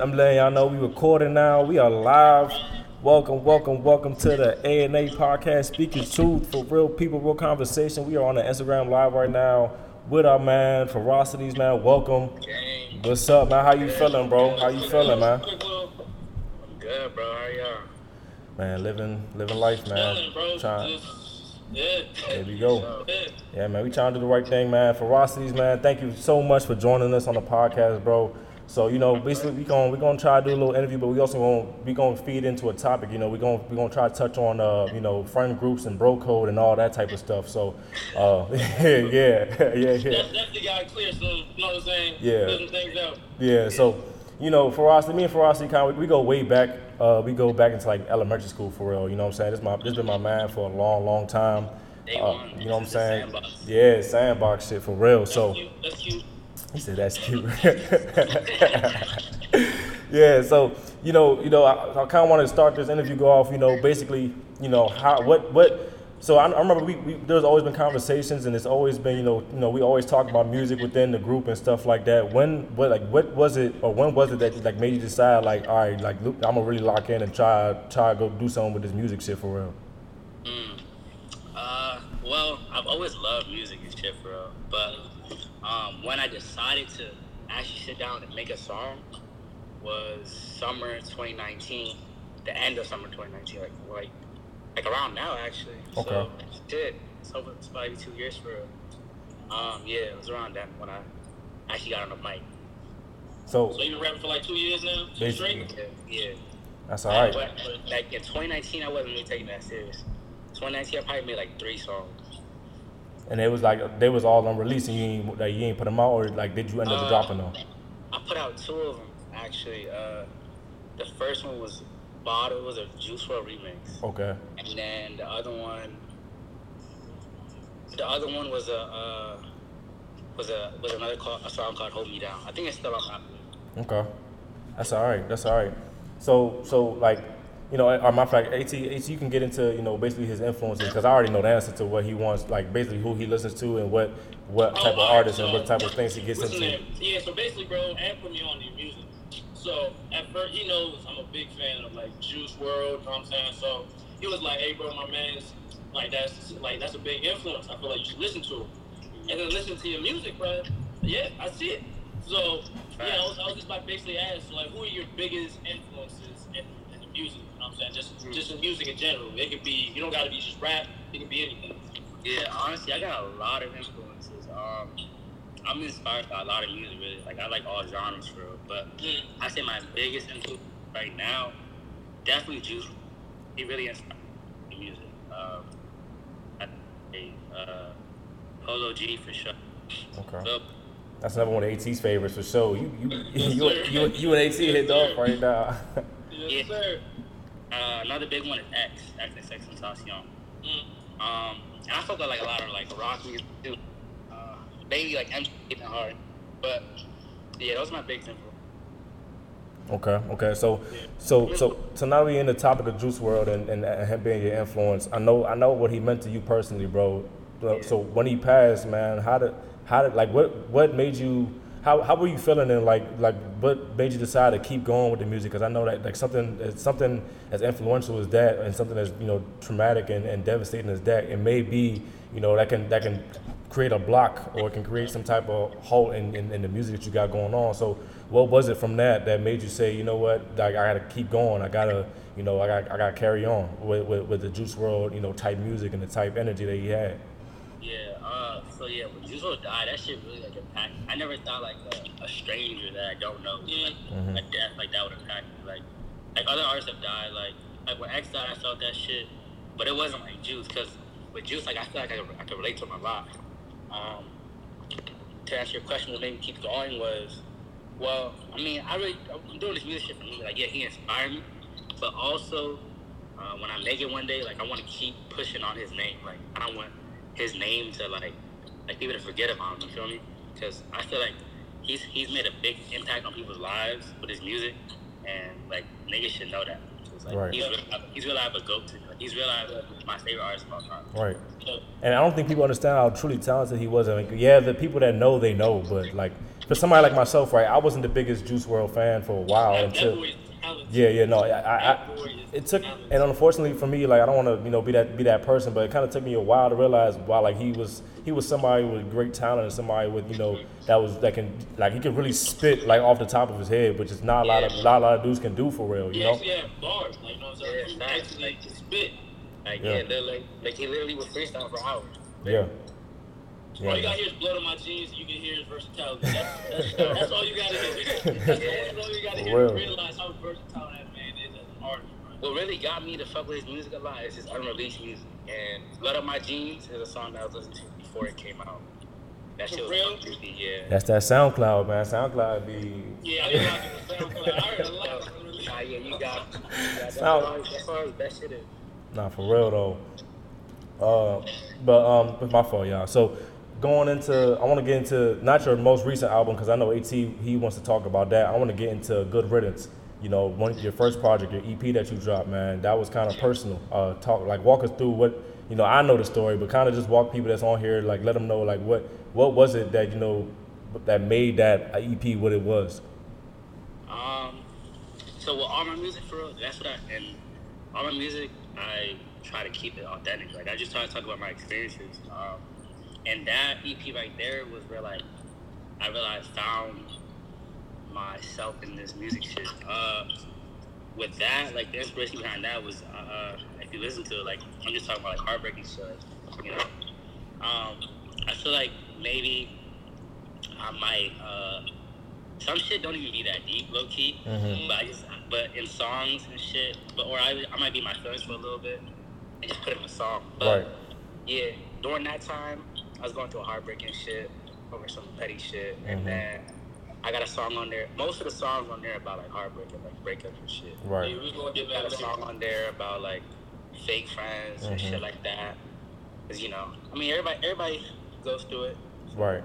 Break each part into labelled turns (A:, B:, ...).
A: I'm letting y'all know we recording now. We are live. Welcome, welcome, welcome to the A and A podcast, speaking truth for real people, real conversation. We are on the Instagram live right now with our man Pharocities, man. Welcome. What's up, man? How you feeling, bro? How you feeling, man?
B: I'm good, bro. How y'all?
A: Man, living, living life, man.
C: Bro.
A: Trying.
C: Yeah.
A: There we go.
C: Yeah.
A: Yeah, man, we trying to do the right thing, man. Pharocities, man. Thank you so much for joining us on the podcast, bro. So you know, basically, we going we gonna try to do a little interview, but we also gonna we gonna feed into a topic. You know, we gonna we gonna try to touch on uh you know friend groups and bro code and all that type of stuff. So, uh, yeah, yeah, yeah, yeah.
C: That's definitely got clear some, you know what I'm saying?
A: Yeah.
C: Things out.
A: Yeah, so you know, Ferocity, me and Ferocity kind of we go way back. Uh, we go back into like elementary school for real. You know what I'm saying? This my this been my man for a long, long time. Uh, you know what I'm
B: This is the
A: saying?
B: sandbox.
A: Yeah, sandbox shit for real.
C: That's
A: So
C: cute. That's cute.
A: He said that's cute. yeah, so you know, you know, I, I kind of want to start this interview go off. You know, basically, you know, how what what. So I, I remember we, we there's always been conversations, and it's always been you know you know we always talk about music within the group and stuff like that. When what like what was it or when was it that like made you decide like all right like look, I'm gonna really lock in and try try to go do something with this music shit for real.
B: Uh, well, I've always loved music and shit, bro. But um, when I decided to actually sit down and make a song was summer 2019, the end of summer 2019, like like like around now actually.
A: Okay.
B: So shit, it's over. It's probably two years for. Um, yeah, it was around then when I actually got on the mic.
A: So
C: So you been rapping for like two years now? Two
A: Basically.
C: straight?
B: Yeah, yeah.
A: that's all right.
B: But, but, like in 2019, I wasn't really taking that serious. 2019, I probably made like three songs.
A: And it was like they was all unreleased, and you ain't like you ain't put them out, or like did you end up
B: Uh,
A: dropping them?
B: I put out two of them actually. Uh, the first one was Bottle, was a Juice WRLD remix,
A: Okay.
B: and then the other one, the other one was a uh, was a was another call, a song called Hold Me Down. I think it's still on Apple.
A: Okay, that's all right. That's all right. So, so like, you know, or my fact, At, At, you can get into, you know, basically his influences because I already know the answer to what he wants, like basically who he listens to and what what oh, type of
C: Oh,
A: artists and what type of things he gets into.
C: Yeah, so basically, bro, Ant put me on the music. So at first, he knows I'm a big fan of like Juice WRLD. You know what I'm saying? So he was like, "Hey, bro, my man's like that's like that's a big influence. I feel like you should listen to him." And then listen to your music, bro. Yeah, I see it. So yeah, I was, I was just like basically asked like, who are your biggest influences in, in the music? You know what I'm saying? Just just in music in general. It could be you don't got to be just rap. It can be anything.
B: Yeah, honestly, I got a lot of influences. Um, I'm inspired by a lot of music, really. Like I like all genres, for real. But
C: Mm.
B: I say my biggest influence right now, definitely Juice. He really inspired me in music. Um, I say, uh, Polo G for sure.
A: Okay,
B: Lil-
A: that's another one of AT's favorites for sure. You you you you, you, and AT hit off right now.
C: Yes,
B: Yeah.
C: sir.
B: Uh, another big one is X, X X X Tentacion.
C: Mm.
B: Um, and I fuck with like a lot of like rock music too. Uh, maybe like MC and hard, but yeah, those are my big influences.
A: Okay, okay. So, so, so, so now we in the topic of Juice WRLD and, and, and him being your influence. I know, I know what he meant to you personally, bro. So- So when he passed, man, how did, how did, like, what, what made you, how, how were you feeling and like, like, what made you decide to keep going with the music? Because I know that like something, something as influential as that, and something as you know traumatic and, and devastating as that, it may be, you know, that can that can create a block or it can create some type of hole in, in, in the music that you got going on. So what was it from that that made you say, you know what, like I gotta keep going, I gotta, you know, I got I gotta carry on with, with, with the Juice WRLD, you know, type music and the type energy that he had.
B: So yeah, when Juice WRLD died, that shit really like impacted. I never thought like a, a stranger that I don't know,
C: Yeah.
B: like,
A: Mhm.
B: like death, like that would impact me. Like, like other artists have died, like like when X died, I felt that shit, but it wasn't like Juice, cause with Juice, like I feel like I could, I could relate to him a lot. Um, to answer your question, what made me keep going was, well, I mean, I really, I'm doing this music shit for me. Like, yeah, he inspired me, but also, uh, when I make it one day, like, I want to keep pushing on his name. Like, I don't want his name to like, like people to forget about him. You feel me? Because I feel like he's he's made a big impact on people's lives with his music, and like niggas should know that. Like,
A: Right.
B: He's real, he's real live a goat to me. Like, he's real live my favorite artist of all time.
A: Right.
C: So,
A: And I don't think people understand how truly talented he was. I mean, yeah, the people that know, they know, but like for somebody like myself, right? I wasn't the biggest Juice WRLD fan for a while
C: That,
A: until.
C: that boy is talented.
A: Yeah, yeah, no, I, I, I
C: That boy is
A: it took, and unfortunately for me, like I don't want to, you know, be that be that person, but it kind of took me a while to realize why, like he was he was somebody with great talent and somebody with, you know, that was that can like he could really spit like off the top of his head, which is not a lot of
B: Yeah.
A: lot, lot of dudes can do for real, you
C: He
A: know.
C: actually had bars, like you know what I'm saying.
B: Yeah,
C: he
B: facts,
C: actually
B: like-
C: could spit.
B: Like
A: Yeah.
B: yeah, they're like like he literally was freestyle for hours.
A: Yeah.
C: All you
A: Yeah.
C: gotta hear is blood on my jeans, and you can hear his versatility. That's, that's, that's all you gotta do. That's, all- that's all you gotta
A: For
C: hear
A: real.
C: to realize how versatile that man is as an artist. Bro.
B: What really got me to fuck with his music a lot is his unreleased music. And Blood on My Jeans is a song that I was listening to before it came out. That shit
C: For
B: was
C: real?
B: creepy, yeah.
A: That's that SoundCloud, man. SoundCloud be
C: Yeah, I didn't like SoundCloud. I heard a lot. of.
B: Nah, yeah, you got, you got that's,
A: Sound-
B: all, that's all the best shit is.
A: Nah, for real though. Uh, but um, it's my fault, y'all. So going into, I want to get into not your most recent album because I know At he wants to talk about that. I want to get into Good Riddance. You know, one your first project, your EP that you dropped, man. That was kind of personal. Uh, talk like walk us through what you know. I know the story, but kind of just walk people that's on here, like let them know like what what was it that you know that made that EP what it was.
B: Um, so with all my music, for real, that's what I and all my music, I try to keep it authentic. Like I just try to talk about my experiences. Um, and that EP right there was where like I realized found myself in this music shit. Uh, with that, like the inspiration behind that was, uh, if you listen to it, like I'm just talking about like heartbreaking shit, you know. Um, I feel like maybe I might. Uh, some shit don't even be that deep, low key.
A: Mhm.
B: But I just, but in songs and shit, but or I, I might be my feelings for a little bit and just put it in a song. But
A: Right.
B: yeah, during that time, I was going through a heartbreaking shit over some petty shit,
A: Mhm.
B: and then I got a song on there. Most of the songs on there about like heartbreak and like breakups and shit.
A: Right.
C: we was gonna get
B: Got a song on there about like fake friends and
A: Mhm.
B: shit like that. Cause you know, I mean, everybody, everybody goes through it.
A: Right.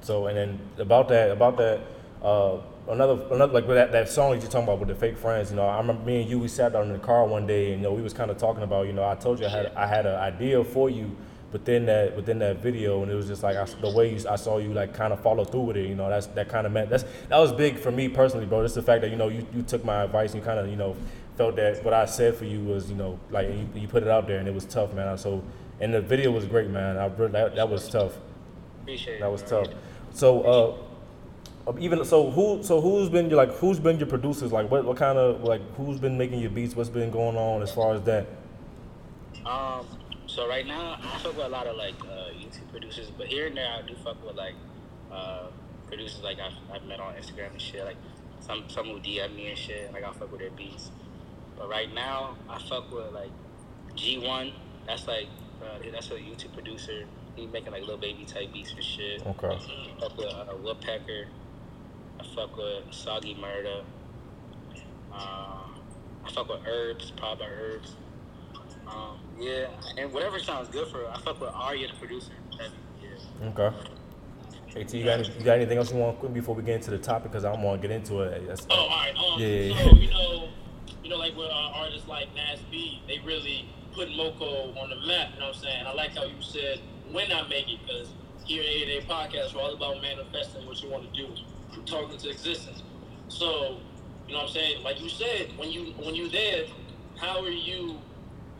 A: So and then about that, about that, uh, another another like with that, that song that you're talking about with the fake friends. You know, I remember me and you we sat down in the car one day, and you know we was kind of talking about. You know, I told you I had I had an idea for you within that within that video, and it was just like I, the way you, I saw you like kind of follow through with it. You know, that's that kind of meant that's that was big for me personally, bro. Just the fact that you know you, you took my advice, and you kind of you know felt that what I said for you was you know like you, you put it out there, and it was tough, man. So and the video was great, man. I really, that, that was tough.
B: Appreciate.
A: That was
B: bro.
A: tough. So, uh, even so, who so who's been your like who's been your producers? Like, what what kind of like who's been making your beats? What's been going on as far as that?
B: Um, so right now I fuck with a lot of like uh, YouTube producers, but here and there I do fuck with like uh, producers like I've, I've met on Instagram and shit. Like some some who DM me and shit, and like I fuck with their beats. But right now I fuck with like G1. That's like uh, that's a YouTube producer. He making like little baby type beats and shit.
A: Okay.
B: I fuck with uh, Woodpecker. I fuck with Soggy Murder. Uh, I fuck with Herbs, Proper Herbs. Um, yeah, and whatever sounds good for her. I fuck with Arya, the producer. Yeah.
A: Okay. At, you got, any, you got anything else you want quick before we get into the topic? Because I don't want to get into it. That's,
C: Oh, all right. Um,
A: Yeah.
C: So you know, you know, like with uh, artists like Nas B, they really put Moko on the map. You know what I'm saying? I like how you said when I make it, because here at A Podcast, we're all about manifesting what you want to do, talking to existence. So, you know what I'm saying? Like you said, when you when you there, how are you?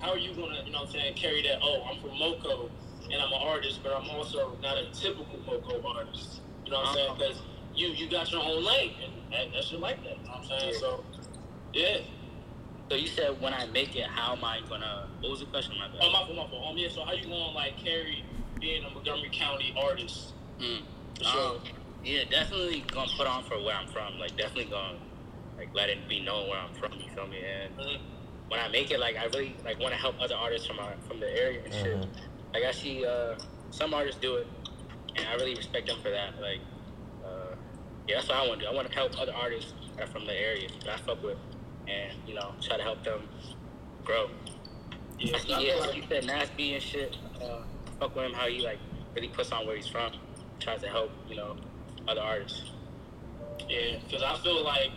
C: How are you gonna, you know what I'm saying, carry that? Oh, I'm from Moco and I'm an artist, but I'm also not a typical Moco artist. You know what I'm saying? Because you you got your own lane, and that, that shit like that. You know what I'm saying? So, yeah.
B: So you said when I make it, how am I gonna? What was the question? My bad.
C: Oh, my fault, my fault. Um, yeah. So how you gonna like carry being a Montgomery County artist?
B: Mm.
C: For sure.
B: Um, yeah, definitely gonna put on for where I'm from. Like definitely gonna like let it be known where I'm from. You feel me? And
C: Mhm.
B: When I make it, like I really like want to help other artists from our, from the area and shit.
A: Mhm.
B: Like I see uh, some artists do it, and I really respect them for that. Like, uh, yeah, that's what I want to do. I want to help other artists that are from the area that I fuck with, and you know, try to help them grow.
C: Yeah.
B: I see, yeah, like
C: like-
B: you said, Nasby and shit. Uh, fuck with him, how he like really puts on where he's from, tries to help you know other artists.
C: Yeah, because I feel like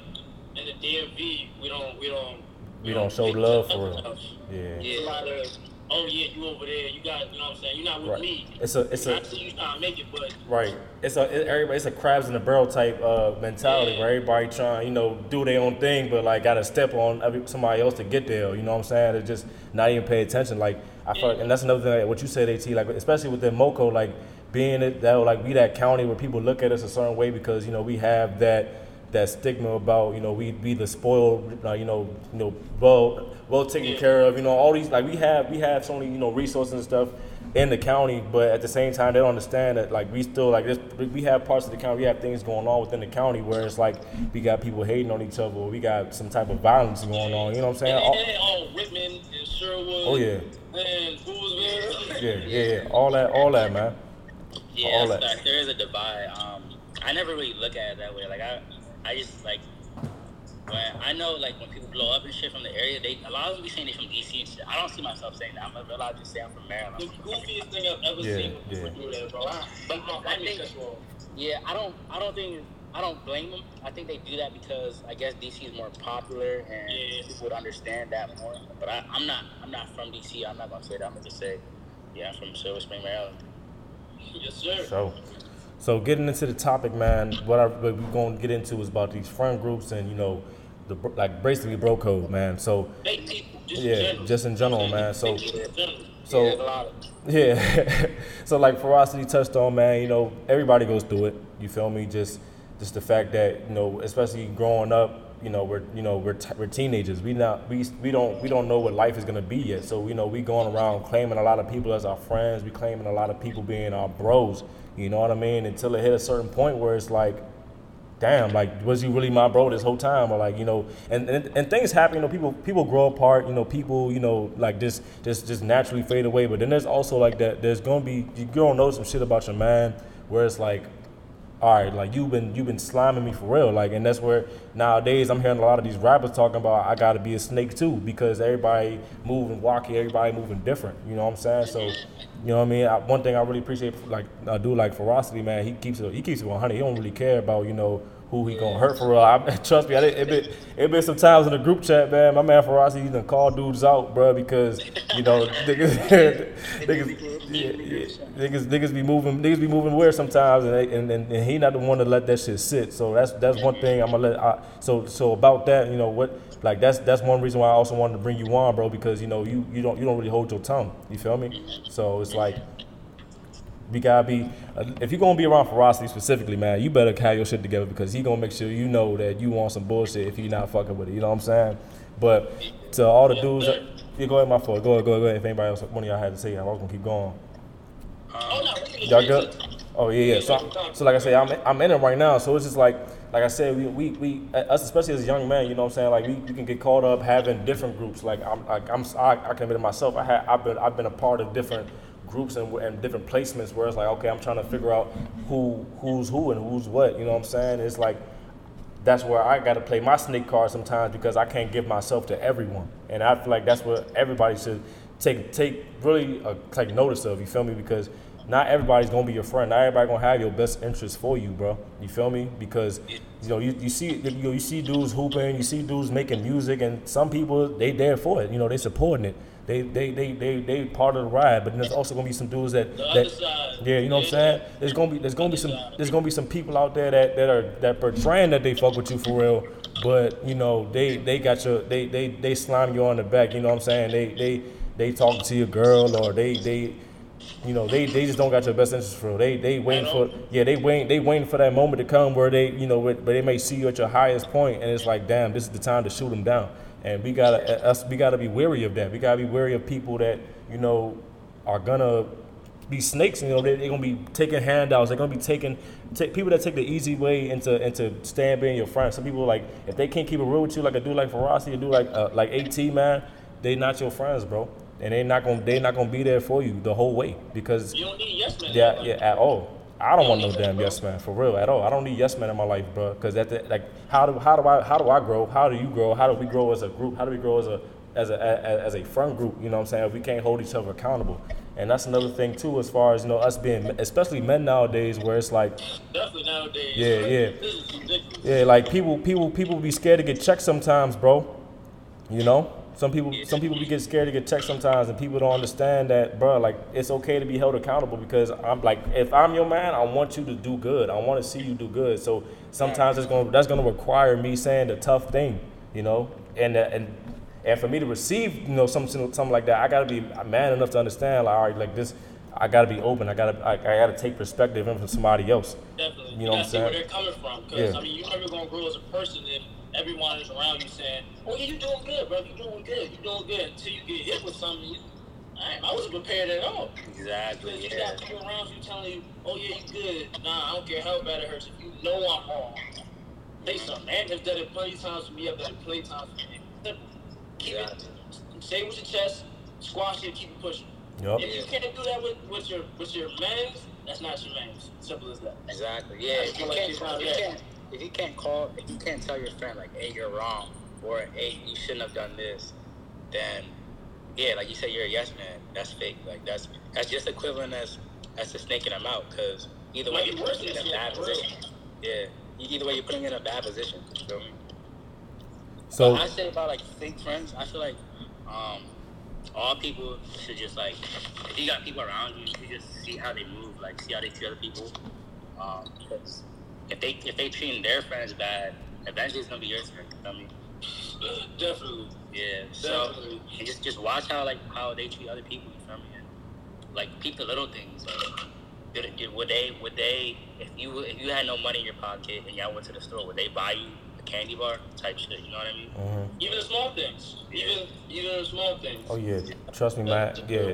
C: in the DMV we don't we don't
A: we don't show love for
C: enough.
A: Yeah.
C: There's a lot of oh yeah, you over there, you got, you know what I'm saying, you're not with
A: Right.
C: me.
A: It's a it's
C: I
A: a
C: see you trying to make it, but
A: Right. It's a it, everybody. It's a crabs in the barrel type uh, mentality
C: Yeah.
A: where everybody trying, you know, do their own thing, but like got to step on every, somebody else to get there. You know what I'm saying? It's just not even pay attention. Like I feel, like, and that's another thing. Like, what you said, At, like especially with the Moco, like being it that like we that county where people look at us a certain way because you know we have that that stigma about you know we be the spoiled, uh, you know, you know, well well taken care of. You know, all these like we have we have so many you know resources and stuff in the county, but at the same time, they don't understand that like we still like this. We have parts of the county, we have things going on within the county where it's like we got people hating on each other, or we got some type of violence going on. You know what I'm saying?
C: and, and, and all Whitman and Sherwood.
A: oh yeah,
C: And
A: yeah, yeah, yeah. All that, all that, man.
B: Yeah,
A: All that.
B: fact. There is a divide. Um, I never really look at it that way. Like I, I just like when I know like when people blow up and shit from the area, they a lot of them be saying they from DC and shit. I don't see myself saying that. I'm a lot of just say I'm from Maryland.
C: The goofiest thing I've ever
A: Yeah,
C: seen when people
A: yeah.
C: do that, bro. I,
B: But
C: I,
B: I
C: I,
B: think-
C: think
B: Yeah, I don't. I don't think. I don't blame them. I think they do that because I guess DC is more popular and
C: Yeah.
B: people would understand that more. But I, I'm not. I'm not from DC. I'm not gonna say that. I'm gonna just say, yeah, I'm from Silver Spring, Maryland.
C: Yes, sir.
A: So, so getting into the topic, man. What, I, what we're going to get into is about these friend groups and you know, the like basically bro code, man. So
C: just
A: Yeah,
C: in general.
A: just in general, man. So-
C: Fake people in general.
A: So-
B: yeah, a lot.
A: Yeah. so like Ferocity touched on, man, you know, everybody goes through it. You feel me? Just just the fact that, you know, especially growing up, you know, we're you know, we're, t- we're teenagers. We not we we don't we don't know what life is gonna be yet. So, you know, we going around claiming a lot of people as our friends, we claiming a lot of people being our bros. You know what I mean? Until it hit a certain point where it's like damn, like was you really my bro this whole time, or like you know, and and, and things happen. You know, people people grow apart. You know, people you know like this just just naturally fade away. But then there's also like that. There's gonna be you gonna know some shit about your man where it's like. All right, like you've been you've been sliming me for real, like, and that's where nowadays I'm hearing a lot of these rappers talking about I gotta be a snake too because everybody moving wacky, everybody moving different. You know what I'm saying? So, you know what I mean. I, one thing I really appreciate, like I do like Ferocity, man. He keeps it he keeps it 100. He don't really care about you know who he gonna hurt for real. I, trust me, I, it been it been some times in the group chat, man. My man Ferocity, he done call dudes out, bro, because you know niggas, niggas, yeah, yeah, niggas, niggas be moving, niggas be moving weird sometimes, and, they, and, and and he not the one to let that shit sit. So that's that's one thing I'm gonna let. I, so so about that, you know what? Like that's that's one reason why I also wanted to bring you on, bro, because you know you you don't you don't really hold your tongue. You feel me? So it's like we gotta be uh, if you're gonna be around ferocity specifically man you better have your shit together because he gonna make sure you know that you want some bullshit if he not fucking with it you know what i'm saying but to all the dudes that, yeah go ahead my fault go ahead go ahead, go ahead if anybody else one of y'all had to say i was gonna keep going
C: Oh, no,
A: Y'all good? Oh yeah, yeah. So, so like I say, I'm I'm in it right now. So it's just like like I said, we we, we us especially as a young men, you know what I'm saying? Like we, we can get caught up having different groups. Like I'm like I'm I, I can admit it myself. I had I've been I've been a part of different groups and, and different placements where it's like okay, I'm trying to figure out who who's who and who's what. You know what I'm saying? It's like that's where I got to play my snake card sometimes because I can't give myself to everyone, and I feel like that's what everybody should take take really uh, take notice of. You feel me? Because not everybody's gonna be your friend. Not everybody gonna have your best interest for you, bro. You feel me? Because you know you, you see you, know, you see dudes hooping, you see dudes making music, and some people they there for it. You know they supporting it. They they they they they part of the ride. But then there's also gonna be some dudes that that yeah, you know what I'm saying? There's gonna be there's gonna be some there's gonna be some people out there that, that are that portraying that they fuck with you for real, but you know they they got your they they they slime you on the back. You know what I'm saying? They they they talk to your girl or they they you know they, they just don't got your best interest for real. They they waiting for yeah they waiting they waiting for that moment to come where they you know but they may see you at your highest point and it's like damn this is the time to shoot them down. And we gotta us we gotta be wary of that. We gotta be wary of people that you know are gonna be snakes. You know, they, they're gonna be taking handouts. They're gonna be taking take, people that take the easy way into into staying being your friend. Some people like if they can't keep it real with you, like a dude like Ferocity, a dude like uh, like At man, they not your friends, bro. And they not gonna they not gonna be there for you the whole way because
C: You don't need yes man.
A: yeah yeah at all. I don't want no damn yes man for real at all. I don't need yes man in my life, bro. Because at the, like how do how do I how do I grow? How do you grow? How do we grow as a group? How do we grow as a as a as, as a friend group? You know what I'm saying? If we can't hold each other accountable. And that's another thing too, as far as you know, us being, especially men nowadays, where it's like,
C: Definitely nowadays.
A: Yeah, yeah.
C: This is ridiculous.
A: yeah, like people, people, people be scared to get checked sometimes, bro. You know, Some people, some people be get scared to get checked sometimes, and people don't understand that, bro. Like it's okay to be held accountable because I'm like, if I'm your man, I want you to do good. I want to see you do good. So sometimes it's gonna that's gonna require me saying the tough thing, you know, and uh, and and for me to receive, you know, something something like that, I gotta be man enough to understand, like, all right, like this, I gotta be open. I gotta I, I gotta take perspective in from somebody else.
C: Definitely.
A: You know what I'm saying?
C: where they're coming from. Because,
A: Yeah.
C: I mean, you're never going to grow as a person if everyone is around you saying, oh, yeah, you're doing good, bro. You're doing good. You're doing good. Until you get hit with something, you, I, I wasn't prepared at all.
B: Exactly.
C: Because you
B: Yeah.
C: got people around you telling you, oh, yeah, you good. Nah, I don't care how bad it hurts. If you know I'm wrong, say something. Man, have done it plenty of times for me. I've done it plenty of times for me. Simple. Keep it, say it with your chest, squash it, keep it pushing.
A: Yup.
C: If you can't do that with, with your with your mans, that's not your mans. Simple as that.
B: Exactly. Yeah. If you
C: Like,
B: can't,
C: it's
B: if
C: not
B: you can't, if you can't call, if you can't tell your friend like, "Hey, you're wrong," or "Hey, you shouldn't have done this," then yeah, like you said, you're a yes man. That's fake. Like that's that's just equivalent as as to snaking them out. Because either way, you're putting in a bad
C: snaking, for real.
B: position. Yeah. Either way, you're putting in a bad position. You feel me?
A: So
B: I say about like fake friends. I feel like um, all people should just like if you got people around you, you just see how they move, like see how they treat other people. Um, because if they if they treating their friends bad, eventually it's gonna be your turn. You feel me?
C: Definitely.
B: Yeah. So
C: Definitely.
B: and just just watch how like how they treat other people. You feel me? And, like peep the little things. Like, did, did, would they would they if you if you had no money in your pocket and y'all went to the store, would they buy you a candy bar type shit? You know what I mean?
A: mhm.
C: Even the small things. Even even the small things.
A: oh yeah, trust me, man. Yeah.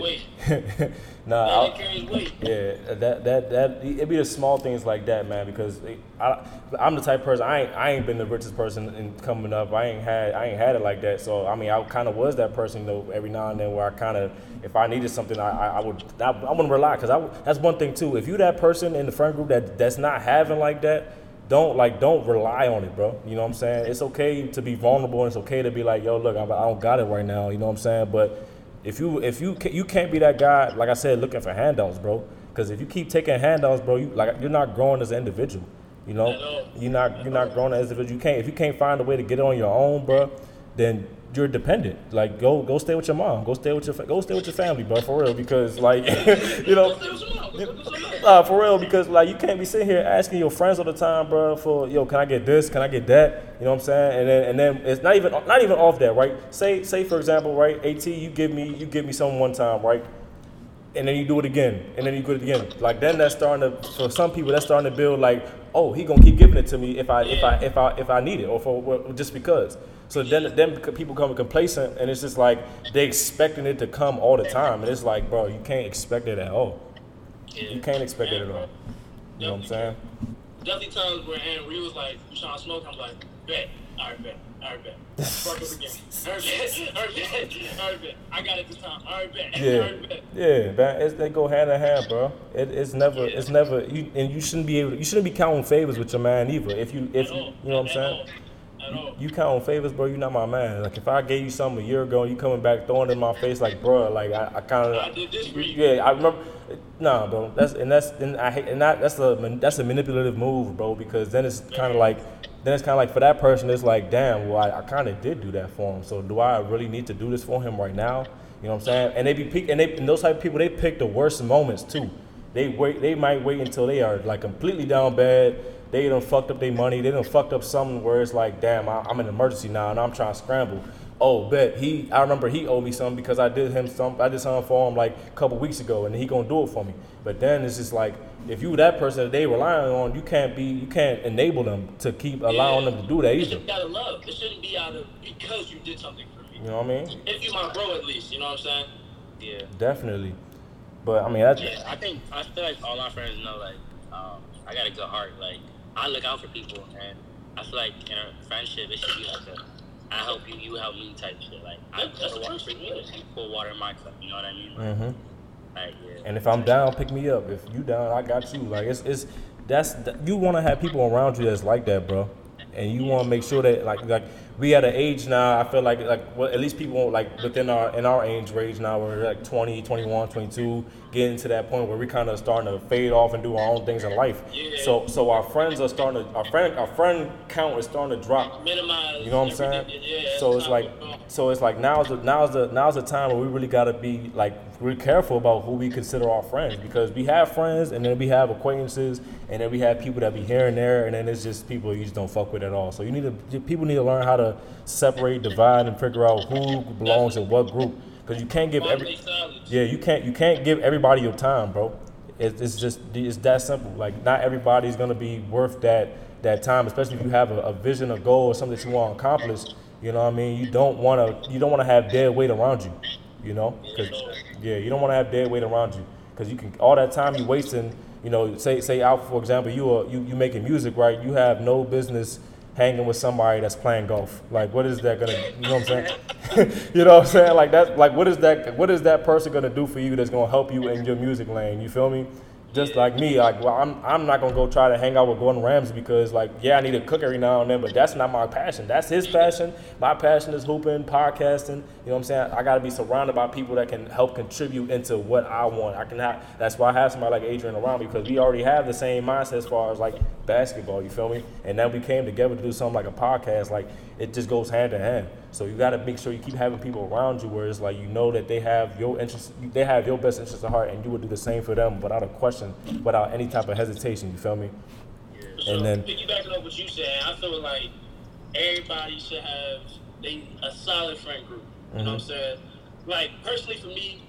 A: nah,
C: weight.
A: Yeah, that that that it be the small things like that, man. Because it, I, I'm the type of person I ain't I ain't been the richest person in coming up. I ain't had I ain't had it like that. So I mean, I kind of was that person though. Every now and then, where I kind of if I needed something, I I, I would I, I wouldn't rely because I that's one thing too. If you that person in the friend group that that's not having like that. Don't like don't rely on it, bro. You know what I'm saying? It's okay to be vulnerable and it's okay to be like, yo, look, I, I don't got it right now. You know what I'm saying? But if you if you you can't be that guy, like I said, looking for handouts, bro. Because if you keep taking handouts, bro, you like you're not growing as an individual. You know, you're not you're not growing as an individual. You can't if you can't find a way to get it on your own, bro. Then you're dependent. Like go go stay with your mom. Go stay with your go stay with your family, bro. For real, because like you know. Nah, for real, because like you can't be sitting here asking your friends all the time, bro, for yo, can I get this? Can I get that? You know what I'm saying? And then and then it's not even not even off that, right? Say say for example, right? At you give me you give me something one time, right? And then you do it again, and then you do it again. Like then that's starting to for some people that's starting to build like, oh, he gonna keep giving it to me if I if I if I if I need it or for well, just because. So then then people become complacent, and it's just like they expecting it to come all the time, and it's like, bro, you can't expect it at all. You can't expect it at all. You know what I'm saying?
C: Definitely times where Aunt Ree was like, "You trying to smoke?" I'm like, "Bet, all right, bet, all right, bet." Fuck up again. All right, bet, all right, bet, all right, bet. I got it this time. All right, bet,
A: Yeah,
C: bet.
A: yeah, man. It's, they go hand in hand, bro. It, it's never, it's never. You and you shouldn't be able. You shouldn't be counting favors with your man either. If you, if you, you know what I'm saying.
C: all.
A: You counting favors, bro. You're not my man. Like if I gave you something a year ago, and you coming back throwing it in my face, like, bro, like I, I kind of,
C: did this for you.
A: yeah, I remember. Nah, bro. That's and that's and I hate and that that's a that's a manipulative move, bro. Because then it's kind of like then it's kind of like for that person, it's like, damn, well, I, I kind of did do that for him. So do I really need to do this for him right now? You know what I'm saying? And they be pick, and they and those type of people, they pick the worst moments too. They wait. They might wait until they are like completely down bad. They done fucked up their money. They done fucked up something where it's like, damn, I, I'm in an emergency now and I'm trying to scramble. Oh, bet he. I remember he owed me something because I did him some. I did something for him like a couple weeks ago, and he gonna do it for me. But then it's just like, if you that person that they relying on, you can't be. You can't enable them to keep allowing
C: Yeah.
A: them to do that
C: It
A: either.
C: should be out of love. It shouldn't be out of because you did something for me.
A: You know what I mean?
C: If you my bro, at least, you know what I'm saying?
B: Yeah.
A: Definitely. But I mean, that's
B: Yeah, I think I feel like all my friends know like um, I got a good heart. Like I look out for people, and I feel like in a friendship it should be like a I help you, you help me type shit. Like I
C: That- that's
B: put water
C: the
B: for
C: first
B: you,
C: thing.
B: you pour water in my cup. You know what I mean?
A: mm-hmm
B: Like yeah.
A: And if I'm down, pick me up. If you down, I got you. Like it's it's that's you want to have people around you that's like that, bro. and you want to make sure that like like we at an age now. I feel like like well, at least people like within our in our age range now. We're like 20, 21, 22, getting to that point where we kind of starting to fade off and do our own things in life.
C: Yeah.
A: So so our friends are starting to our friend our friend count is starting to drop.
C: Minimize.
A: You know what I'm saying?
C: Yeah,
A: so it's like,
C: how we go.
A: so it's like now's the now's the now's the time where we really gotta be like really careful about who we consider our friends because we have friends and then we have acquaintances and then we have people that be here and there and then it's just people you just don't fuck with at all. So you need to people need to learn how to separate, divide, and figure out who belongs in what group because you can't give every yeah, you can't you can't give everybody your time, bro. It's, it's just it's that simple. Like not everybody's gonna be worth that that time, especially if you have a, a vision, a goal, or something that you want to accomplish. You know what I mean? You don't want to you don't want to have dead weight around you. You know? yeah, you don't want to have dead weight around you because you can all that time you wasting. You know, say say out for example, you are you you making music, right? You have no business hanging with somebody that's playing golf. Like, what is that gonna? You know what I'm saying? you know what I'm saying? Like that. Like, what is that? What is that person gonna do for you that's gonna help you in your music lane? You feel me? Just like me, like well, I'm I'm not gonna go try to hang out with Gordon Ramsay because like yeah, I need to cook every now and then, but that's not my passion. That's his passion. My passion is hooping, podcasting. You know what I'm saying? I gotta be surrounded by people that can help contribute into what I want. I can have. That's why I have somebody like Adrian around me because we already have the same mindset as far as like basketball. You feel me? And then we came together to do something like a podcast. Like it just goes hand in hand. So you got to make sure you keep having people around you where it's like you know that they have your interest, they have your best interest at heart, and you would do the same for them without a question, without any type of hesitation. You feel me?
C: So
A: And then-
C: piggybacking on what you said, I feel like everybody should have they a solid friend group. You know what I'm
A: Mm-hmm.
C: saying? Like personally for me,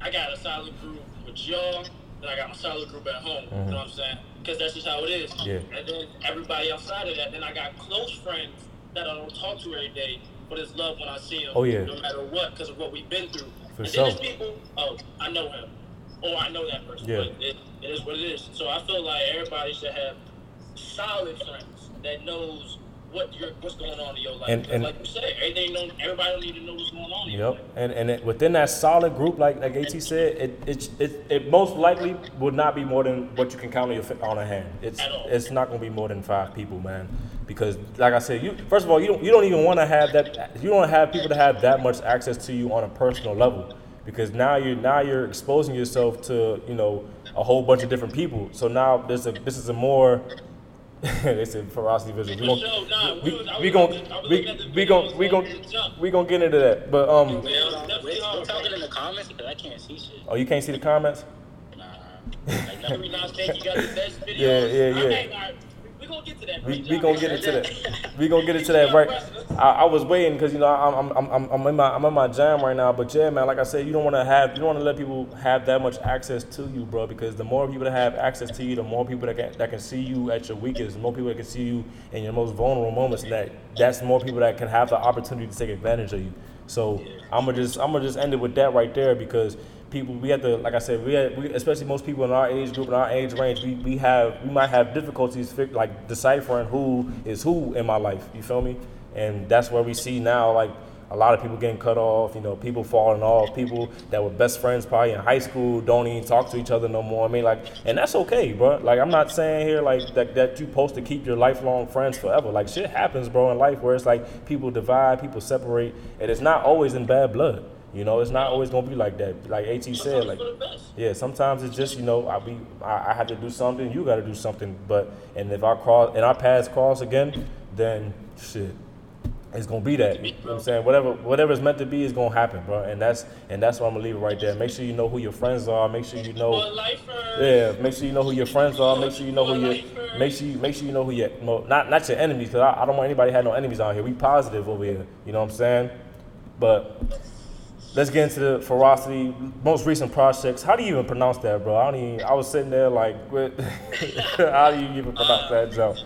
C: I got a solid group with y'all, and I got my solid group at home. You know what I'm saying? Because that's just how it is.
A: Mm-hmm. Yeah.
C: And then everybody outside of that, then I got close friends that I don't talk to every day, but it's love when I see them.
A: Oh, yeah.
C: No matter what, because of what we've been through.
A: For
C: and
A: sure.
C: then there's people, oh, I know him, or I know that person.
A: Yeah.
C: But it, it is what it is. So I feel like everybody should have solid friends that knows what you're, what's going on in your life.
A: And- and-
C: like you said, everything don't, everybody don't need to know what's going on
A: Yep.
C: life.
A: And and it, within that solid group, like like At said, it, it it it most likely would not be more than what you can count on your on a hand. It's it's not gonna be more than five people, man. Because like I said, you first of all, you don't you don't even want to have that. You don't have people to have that much access to you on a personal level. Because now you're now you're exposing yourself to you know a whole bunch of different people. So now there's a this is a more they said ferocity visual. We
C: For
A: gon'
C: sure, nah, we
A: we,
C: was-
A: we
C: was
A: gon'
C: looking- I was
A: we,
C: looking at
A: we gon'
C: videos
A: we gon'
C: on
A: we gon' get into that. But um
B: Wait,
C: definitely
B: wait,
C: hard.
B: you talking in the comments because I can't see shit.
A: oh you can't see the comments?
B: Nah, like,
C: Every
B: no.
C: now and then you got the best videos.
A: Yeah, yeah, yeah.
C: Okay, all right, we gonna get to that.
A: We, we gonna get into that. We gonna get into that right. I, I was waiting because you know I'm, I'm I'm I'm in my I'm in my jam right now. But yeah, man, like I said, you don't want to have you don't want to let people have that much access to you, bro. Because the more people that have access to you, the more people that can that can see you at your weakest, the more people that can see you in your most vulnerable moments. And that that's more people that can have the opportunity to take advantage of you. So I'm gonna just I'm gonna just end it with that right there because people we have to like I said we, have, we especially most people in our age group in our age range we, we have we might have difficulties like deciphering who is who in my life you feel me? And that's where we see now like a lot of people getting cut off you know people falling off people that were best friends probably in high school don't even talk to each other no more. I mean like and that's okay bro. Like I'm not saying here like that that you supposed to keep your lifelong friends forever. Like shit happens bro in life where it's like people divide people separate and it's not always in bad blood you know, it's not always gonna be like that. Like At said, like
C: for the best.
A: yeah, sometimes it's just you know I be I, I have to do something, you got to do something. But and if our cross and our paths cross again, then shit, it's gonna be that. You know what I'm saying whatever whatever is meant to be is gonna happen, bro. And that's and that's why I'm gonna leave it right there. Make sure you know who your friends are. Make sure you know. Yeah, make sure you know who your friends are. Make sure you know who your make sure you make sure you know who your no, not not your enemies because I, I don't want anybody to have no enemies out here. We positive over here. You know what I'm saying? But let's get into the ferocity most recent projects. How do you even pronounce that, bro? I don't even. I was sitting there like, what, how do you even pronounce that, Joe?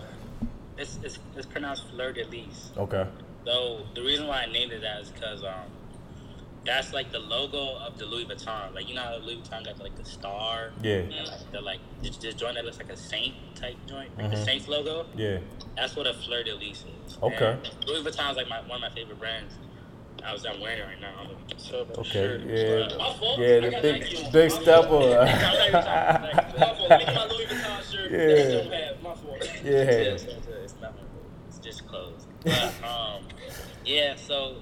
B: It's, it's, it's pronounced fleur de lis.
A: Okay.
B: Though the reason why I named it that is because um, that's like the logo of the Louis Vuitton. Like you know how Louis Vuitton got like the star.
A: Yeah.
B: And like the like this, this joint that looks like a saint type joint, like the
A: Mhm.
B: Saints logo.
A: Yeah.
B: That's what a fleur de lis is.
A: Okay.
B: And Louis Vuitton is like my one of my favorite brands. I was I'm wearing right now. I'm looking at
A: Okay.
B: shirt.
A: Yeah.
B: But-
C: My.
A: Yeah. The big
C: Nike
A: big
C: My
A: step
C: fault.
A: on.
C: My fault. Look at my Louis Vuitton shirt.
A: Yeah.
C: That don't have. My fault.
A: Yeah.
B: It's, it's, it's not my fault. It's just closed. But um, yeah. So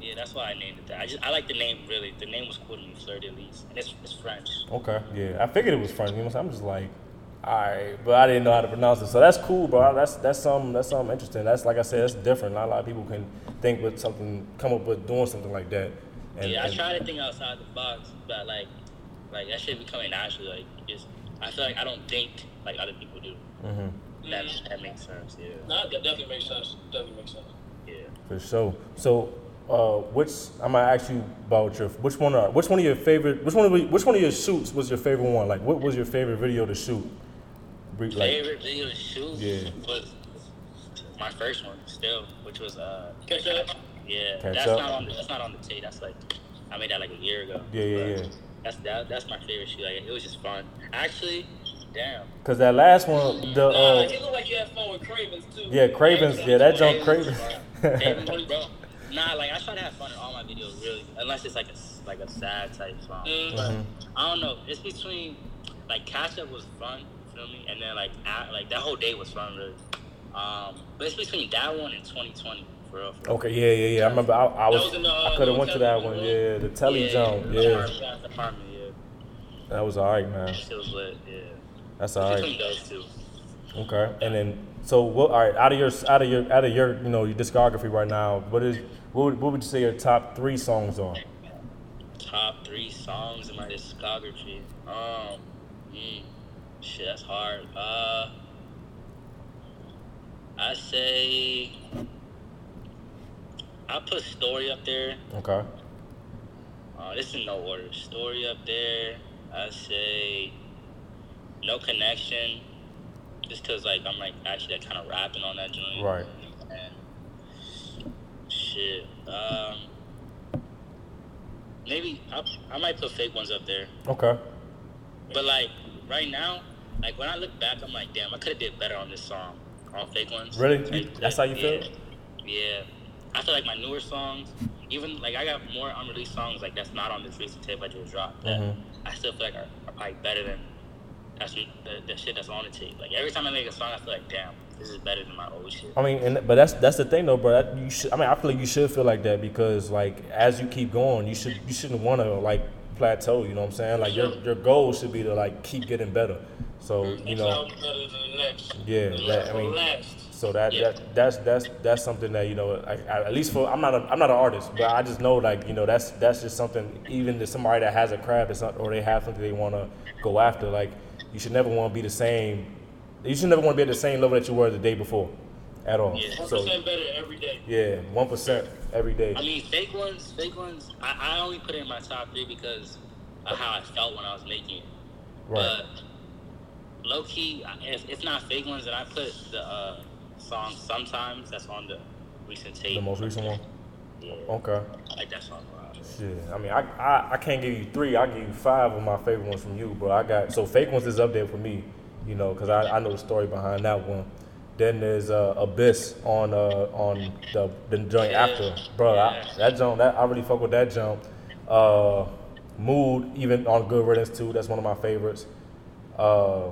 B: yeah, that's why I named it that. I just I like the name really. The name was cool to me, Fleur de Lis, and it's it's French.
A: Okay, yeah, I figured it was French. You know, what I'm just like, all right, but I didn't know how to pronounce it. So that's cool, bro. That's that's something that's something interesting. That's like I said, that's different. Not a lot of people can think with something, come up with doing something like that. And,
B: yeah, I
A: and-
B: try to think outside the box, but like, like that shit be coming naturally. Like, just I feel like I don't think like other people do.
A: Mhm.
B: That that makes sense. Yeah,
C: Nah, that definitely makes sense. Definitely makes sense.
B: yeah.
A: For sure. So, uh, which I'm gonna ask you about your which one are which one of your favorite which one of which one of your shoots was your favorite one? Like, what was your favorite video to shoot? Bre- Like,
B: Favorite video to shoot
A: Yeah.
B: was my first one still, which was uh
C: Catch up.
B: yeah.
A: Catch
B: that's
A: Up.
B: not on the, that's not on the tape. That's like I made that like a year ago.
A: Yeah, yeah, yeah.
B: That's that, that's my favorite shoot. Like it was just fun. Actually, damn.
A: Cause that last one, the
C: Nah,
A: uh,
C: you look like you had fun with Cravens too.
A: yeah, Cravens, yeah, that junk
B: Cravens,
A: Cravens.
B: Cravens, bro. Nah, like I try to have fun in all my videos, really, unless it's like a like a sad type song.
C: Mhm.
A: Mhm.
B: I don't know. It's between like catch up was fun, feel me, and then like at, like that whole day was fun, really. Um, but it's between that one and 2020, for real. For real.
A: Okay, yeah, yeah, yeah. I remember I, I was,
C: was the, uh,
A: I could have went to that one. Yeah, the telly. Yeah,
B: Apartment, apartment, yeah.
A: that was alright, man.
B: That shit was lit, yeah.
A: That's
B: those two.
A: Okay, and then so what? All right, out of your out of your out of your you know your discography right now, what is what would, what would you say your top three songs are?
B: Top three songs in my discography. Um, mm, shit, that's hard. Uh, I say I put story up there.
A: Okay,
B: Uh, this is no order. Story up there. I say no connection. Just cause like I'm like actually kind of rapping on that joint.
A: Right.
B: And shit. Um. Maybe I, I might put fake ones up there.
A: okay,
B: But like right now, like when I look back, I'm like, damn, I could have did better on this song, on fake ones.
A: Really?
B: Like,
A: That's how you
B: yeah,
A: feel?
B: Yeah. I feel like my newer songs, even like I got more unreleased songs like that's not on this recent tape I just dropped. That
A: Mhm.
B: I still feel like are, are probably better than that's the, the shit that's on the tape. Like every time I make a song, I feel like, damn, this is better than my old shit.
A: I mean, and but that's that's the thing though, bro. That you should. I mean, I feel like you should feel like that because like as you keep going, you should you shouldn't want to like plateau. You know what I'm saying? Like your your goal should be to like keep getting better. So mm-hmm. you
C: Next
A: know,
C: better than the next.
A: Yeah, that- I mean-
C: last.
A: So that,
B: Yeah.
A: that that's that's that's something that you know I, I, at least for I'm not a, I'm not an artist but I just know like you know that's that's just something even to somebody that has a craft or something or they have something they want to go after like you should never want to be the same you should never want to be at the same level that you were the day before at all
B: Yeah.
C: One
A: so
C: percent better every day.
A: yeah one percent every day
B: I mean, fake ones, fake ones. I, I only put it in my top three because of how I felt when I was making it.
A: right
B: But low key, if it's not fake ones, then I put the uh, song sometimes that's on the recent tape.
A: the most recent one
B: Yeah,
A: okay
B: I like that song a lot.
A: Shit, I mean, I, I, I can't give you three. I give you five of my favorite ones from you, bro. I got so fake ones is up there for me, you know, because I, I know the story behind that one. Then there's uh, Abyss on uh, on the the joint
B: Yeah,
A: after, bro. I, that jump, that I really fuck with that jump. Uh, Mood, even on Good Riddance too. That's one of my favorites. Uh,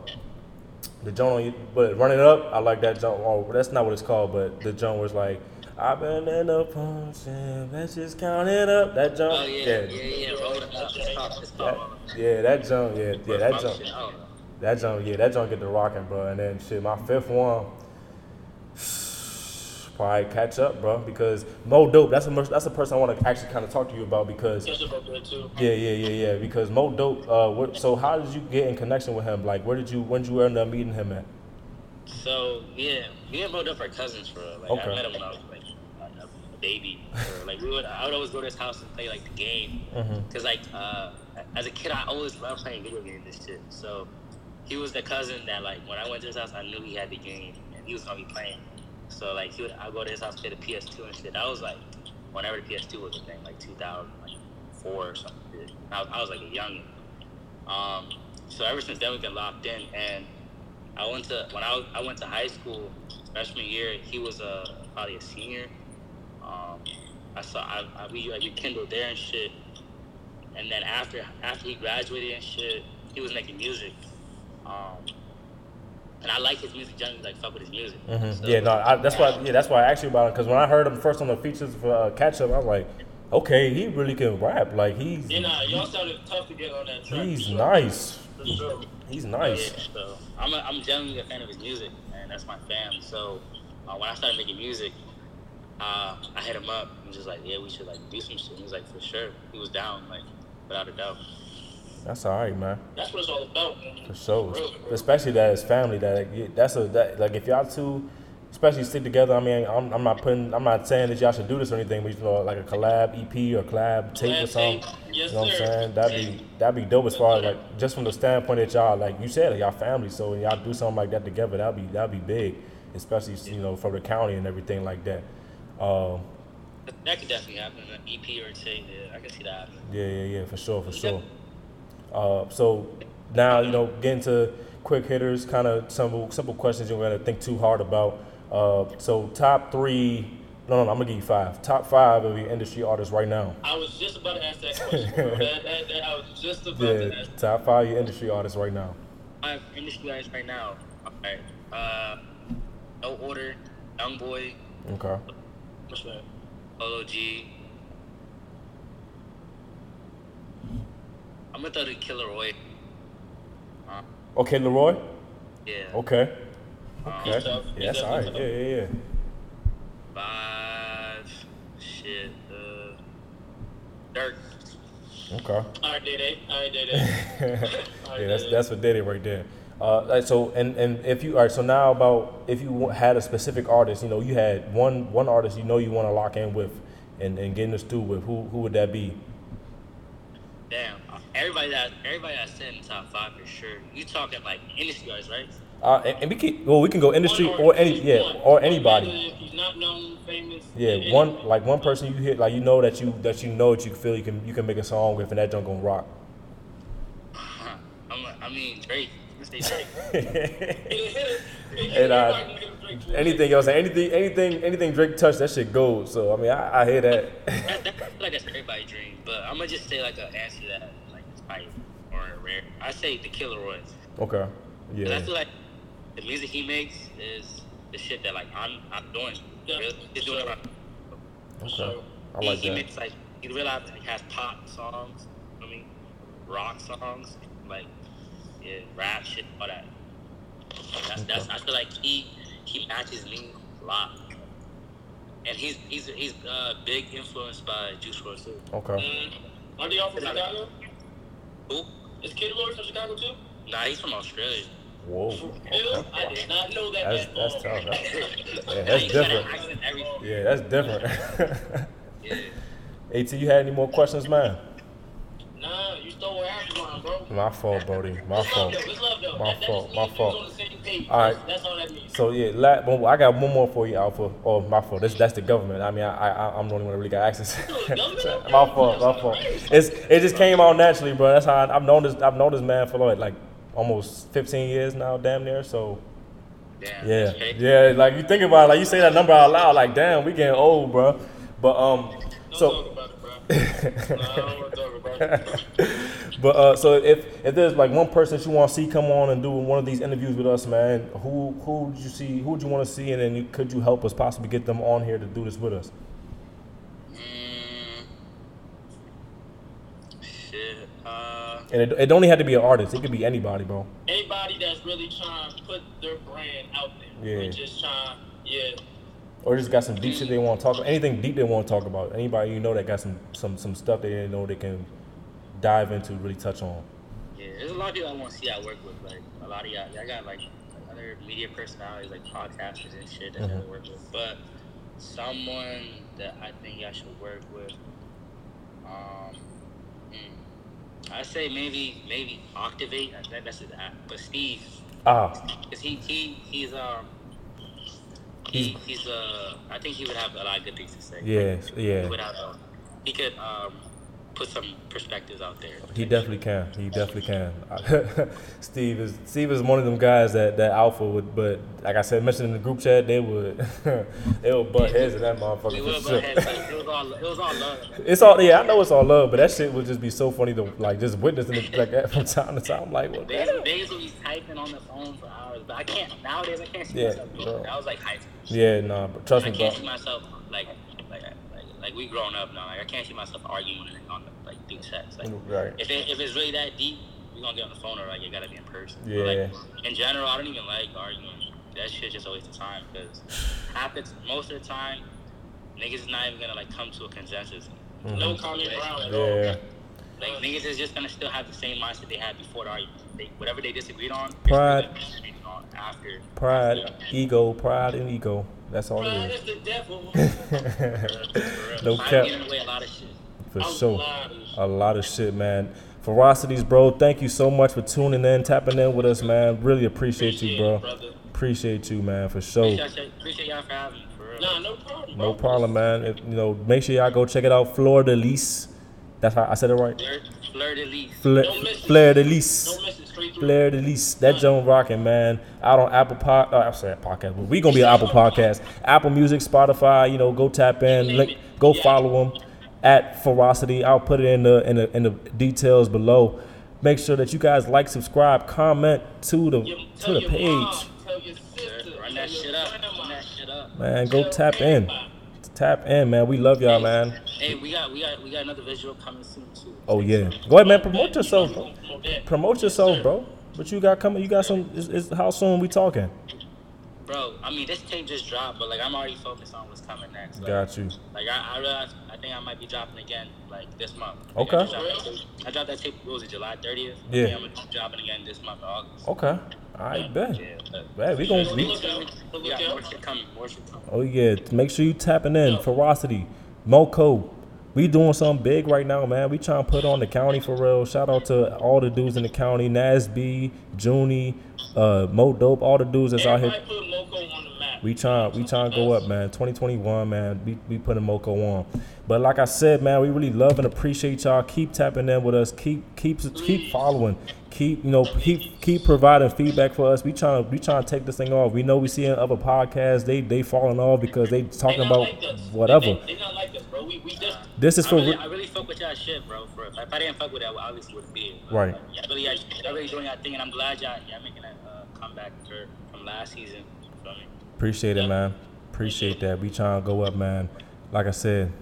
A: the joint, on but running up, I like that jump. Oh, that's not what it's called, but the jump was like, I've been in the punching, let's just count up. That jump,
B: Oh yeah, yeah, yeah. Roll it up. It's called, it's
A: that, yeah, that jump, yeah, yeah, that jump,
B: Function, I don't know.
A: that jump, yeah, that jump get the rocking, bro. And then shit, my fifth one, probably catch up, bro, because Mo Dope. That's a that's a person I want to actually kind of talk to you about because
C: Catch up up too.
A: yeah, yeah, yeah, yeah. Because Mo Dope. Uh, what, so how did you get in connection with him? Like, where did you when did you end up meeting him at?
B: So yeah, me and Bo Duff are cousins for real. Like
A: Okay.
B: I met him when I was like a, baby. Like we would, I would always go to his house and play like the game.
A: Mhm.
B: Cause like uh, as a kid, I always loved playing video games and shit. So he was the cousin that like when I went to his house, I knew he had the game and he was gonna be playing. So like he would, I go to his house play the PS2 and shit. That was like whenever the PS2 was a thing, like 2004 or something. I was, I was like a youngin. Um, so ever since then we've been locked in, and I went to when I was, I went to high school freshman year. He was uh, probably a senior. Um, I saw I, I we like we kindled there and shit. And then after after he graduated and shit, he was making music. Um, and I like his music generally. Like fuck with his music.
A: hmm
B: So,
A: yeah, no, I, that's why. Yeah, that's why I asked you about it because when I heard him first on the features for uh, Catch Up, I was like, okay, he really can rap. Like he's
C: You know, y'all sounded tough to get on that track.
A: he's
C: sure.
A: nice.
C: Sure.
A: He's
B: Yeah,
A: nice.
B: so I'm a, I'm genuinely a fan of his music, and that's my fam. So uh, when I started making music, uh, I hit him up and just like, yeah, we should like do some shit. He was like, for sure. He was down, like without a doubt.
A: That's all right, man.
C: That's what it's all about, man.
A: For sure. Especially that it's family. That that's a that like if y'all two, especially stick together. I mean, I'm, I'm not putting. I'm not saying that y'all should do this or anything. But you know, like a collab EP or collab tape or something.
C: Yes,
A: you know what I'm saying? That'd be that'd be dope as far as like just from the standpoint that y'all like you said, like, y'all family. So when y'all do something like that together, that'd be that'd be big. Especially you know from the county and everything like that. Um,
B: That could definitely happen. An EP or a tape, yeah, I can see that happening.
A: Yeah, yeah, yeah, for sure, for sure. Uh, so now you know, getting to quick hitters, kind of simple, simple questions you're gonna think too hard about. Uh, so top three, no, no, no, I'm gonna give you five. Top five of your industry artists right now.
C: I was just about to ask that question. that, that, that, I was just about to ask.
A: top five of your industry artists right now.
B: My industry guys right now. Alright. Uh, no order, young boy,
A: Okay.
C: What's that?
B: Polo G. I'm gonna throw the Kid LAROI. Uh,
A: Okay, Leroy.
B: yeah.
A: Okay.
B: Um,
A: Okay.
C: tough.
A: Yeah, that's
C: He's
A: all right.
C: definitely
A: Yeah, yeah,
B: Five. Shit. Uh,
A: Durk. Okay.
C: All right, Day Day. All right, Day Day.
A: yeah, that's that's what did it right there. Uh, like, so and and if you all right, so now about if you had a specific artist, you know, you had one one artist you know you want to lock in with, and, and get in the stew with, who who would that be?
B: Damn. Everybody that everybody that's in the top five for sure. You talking like industry guys, right?
A: Uh, and, and we can well we can go industry
C: One
A: or any yeah
C: one.
A: or anybody.
C: If he's not known, famous.
A: Yeah, one like one person you hit like you know that you that you know that you feel you can you can make a song with and that junk gonna rock.
B: Huh. I'm, a- I mean Drake.
A: And, uh,
C: Everybody can get a Drake to it.
A: anything else, anything anything anything Drake touched that shit goes. So I mean I, I hear that.
B: that, that, like that's everybody's dream, but I'm gonna just say like an answer that like is rare. I say the Kid LAROI.
A: okay.
B: 'Cause
A: Yeah.
B: I feel like the music he makes is the shit that like I'm I'm doing.
C: Yeah,
B: Really, he's doing it right.
A: Okay.
C: So,
A: I
B: he,
A: like
B: he
A: that.
B: makes like he realized he has pop songs. I mean, rock songs, like yeah, rap shit, all that. That's that's. I feel like he he matches me a lot. And he's he's he's uh, big influenced by Juice WRLD too.
A: Okay.
C: mm, are they all from Chicago?
B: Who?
C: Is Kid Roy from Chicago too?
B: Nah, he's from Australia.
A: Whoa.
C: Ew, I did not know that.
A: That's that's tough. That's, yeah, that's
B: he got an
A: different. Yeah, that's different.
B: Yeah.
A: At, you had any more questions, man?
C: Nah, you stole half of mine, bro.
A: My fault, Brody. My
C: It's
A: fault.
C: love though.
A: My
C: that, that
A: fault,
C: just
A: my fault.
C: was on the same page.
A: All right.
C: That's, that's all that means.
A: So yeah, la- I got one more for you, Alpha. Oh, my fault. This, that's the government. I mean, I, I, I'm the only one that really got access. my fault. My fault. It's, it just came out naturally, bro. That's how I, I've known this. I've known this man for like, like almost 15 years now, damn near. So
B: Damn.
A: yeah, yeah. Like you think about, it, like you say that number out loud, like damn, we getting old, bro. But um,
C: Don't
A: so.
C: Talk about it, bro. nah, I don't want to talk about it.
A: But uh, so if if there's like one person that you want to see come on and do one of these interviews with us, man, who who would you see? Who would you want to see? And then you, could you help us possibly get them on here to do this with us?
B: Mm, shit. Uh,
A: And it, it don't even have to be an artist. It could be anybody, bro.
C: Anybody that's really trying to put their brand out there.
A: Yeah.
C: Just trying, yeah.
A: Or just got some deep shit they want to talk about. Anything deep they want to talk about. Anybody you know that got some some some stuff they didn't know they can dive into, really touch on.
B: yeah, there's a lot of people I want to see I work with. Like a lot of y'all, I got like other media personalities, like podcasters and shit that I
A: Mhm.
B: work with. But someone that I think I should work with, um, hmm, I say maybe maybe Octavate. I think that's his app. But Steve,
A: Ah,
B: cause he he he's um. He, he's uh I think he would have a lot of good things to say.
A: yeah,
B: He
A: yeah.
B: would have, uh, he could um put some perspectives out there.
A: He definitely can. He definitely can. Steve is Steve is one of them guys that, that Alpha would, but like I said, mentioned in the group chat, they would they would butt heads in that motherfucker. For
B: will,
A: sure.
B: it was all it was all love.
A: It's all yeah, I know it's all love, but that shit would just be so funny to like just witness it like that from time to time. Like,
B: Niggas,
A: damn.
B: niggas will be typing on the phone for hours, but I can't nowadays. I can't see
A: Yeah,
B: myself. doing
A: bro.
B: that. That was like high school.
A: Yeah, nah, but trust
B: I
A: me, bro.
B: can't see myself like, like we grown up now. Like I can't see myself arguing on the, like through text. Like
A: Right.
B: if it, if it's really that deep, we gonna get on the phone or like it gotta be in person. But,
A: Yeah.
B: like, in general, I don't even like arguing. That shit's just a waste of time because half the most of the time, niggas is not even gonna like come to a consensus. Mm-hmm.
C: No common ground at all.
A: Yeah.
B: Like niggas is just gonna still have the same mindset they had before the argument. They, whatever they disagreed on,
A: Pride.
B: on after.
A: Pride,
B: after
A: ego, pride, and ego. That's all
C: Pride
A: it
C: is the devil.
A: no cap.
B: get in the way of a lot of shit.
A: For
C: I'm
A: sure.
C: glad.
A: A lot of shit, man. Pharocities, bro. Thank you so much for tuning in, tapping in with us, man. Really appreciate you, bro.
C: it.
A: Appreciate you, man, for sure.
B: Appreciate, appreciate y'all for having me. For real.
C: Nah, no problem.
A: No problem, man. If, you know, make sure y'all go check it out. Florida Lease. That's how I said it right.
B: Fleur, Fleur de Lis.
A: Fla-
C: Don't miss it.
A: Fleur de Lis.
C: Don't miss it straight through.
A: Fleur de Lis. That Joan rocking, man. Out on Apple Pod. Uh, I'm sorry, podcast. But we gonna be an Apple podcast. Apple Music, Spotify. You know, go tap in. Link, go follow them at Pharociti. I'll put it in the in the in the details below. Make sure that you guys like, subscribe, comment to the to the page.
C: mom, tell your sister,
B: Run
C: tell
B: that
C: your
B: shit up.
C: grandma.
B: Run that shit up.
A: Man, go tap in. Tap in, man. We love y'all, man.
B: Hey, we got we got we got another visual coming soon too.
A: Oh yeah. Go ahead, man. Promote yourself, bro.
C: Promote that.
A: Promote yourself, bro. But you got coming? You got some? Is, is, how soon we talking?
B: Bro, I mean this tape just dropped, but like I'm already focused on what's coming next. Like,
A: Got you.
B: Like I, I realized, I think I might be dropping again like this month.
A: Okay.
B: I, dropped that tape- I dropped that tape. What was it? July 30th.
A: Yeah.
B: I I'm gonna be dropping again this month, August.
A: Okay. I bet.
B: Yeah. but-
A: Man, we gonna. We.
B: We got
C: out.
B: more shit coming. More shit coming.
A: oh yeah. Make sure you tapping in. Pharociti, Moco. We doing something big right now, man. We trying to put on the county for real. Shout out to all the dudes in the county, Nasby, Junie, uh, Mo Dope, all the dudes that's out here.
C: Put Moco on the map.
A: We trying we trying to go up, man. 2021, man. We we putting Moco on. But like I said, man, we really love and appreciate y'all. Keep tapping in with us. Keep keep keep following. Keep you know keep keep providing feedback for us. We trying to we trying to take this thing off. We know we seeing other podcasts they they falling off because they
C: They
A: talking
C: not
A: about
C: like
A: whatever.
C: They, they not like us, bro. We, we just
A: This is
B: I
A: for
B: really, I really fuck with y'all shit, bro. For if I didn't fuck with that, I obviously wouldn't be. But,
A: Right.
B: Like, y'all really, y'all, y'all really doing y'all thing, and I'm glad y'all, y'all making that uh, comeback from last season. You?
A: Appreciate it, man. Appreciate that. We trying to go up, man. Like I said,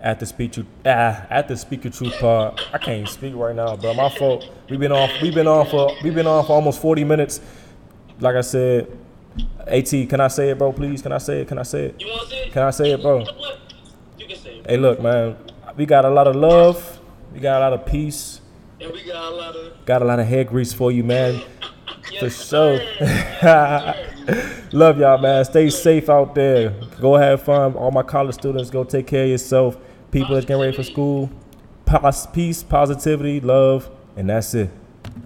A: at the speak truth, ah, at the speak your truth pod. I can't even speak right now, bro. My fault. We've been off. We've been on for. We've been on for almost forty minutes. Like I said, At, can I say it, bro? Please, can I say it? Can I say it?
C: you want to say it?
A: Can I say it, bro?
C: What? You can say it.
A: Hey, look, man. We got a lot of love. We got a lot of peace.
C: And we got a lot of
A: Got a lot of hair grease for you, man.
C: yes,
A: For sure. Love y'all, man. Stay safe out there. Go have fun. All my college students, go take care of yourself. People that's getting ready for school. Peace, positivity, love, and that's it.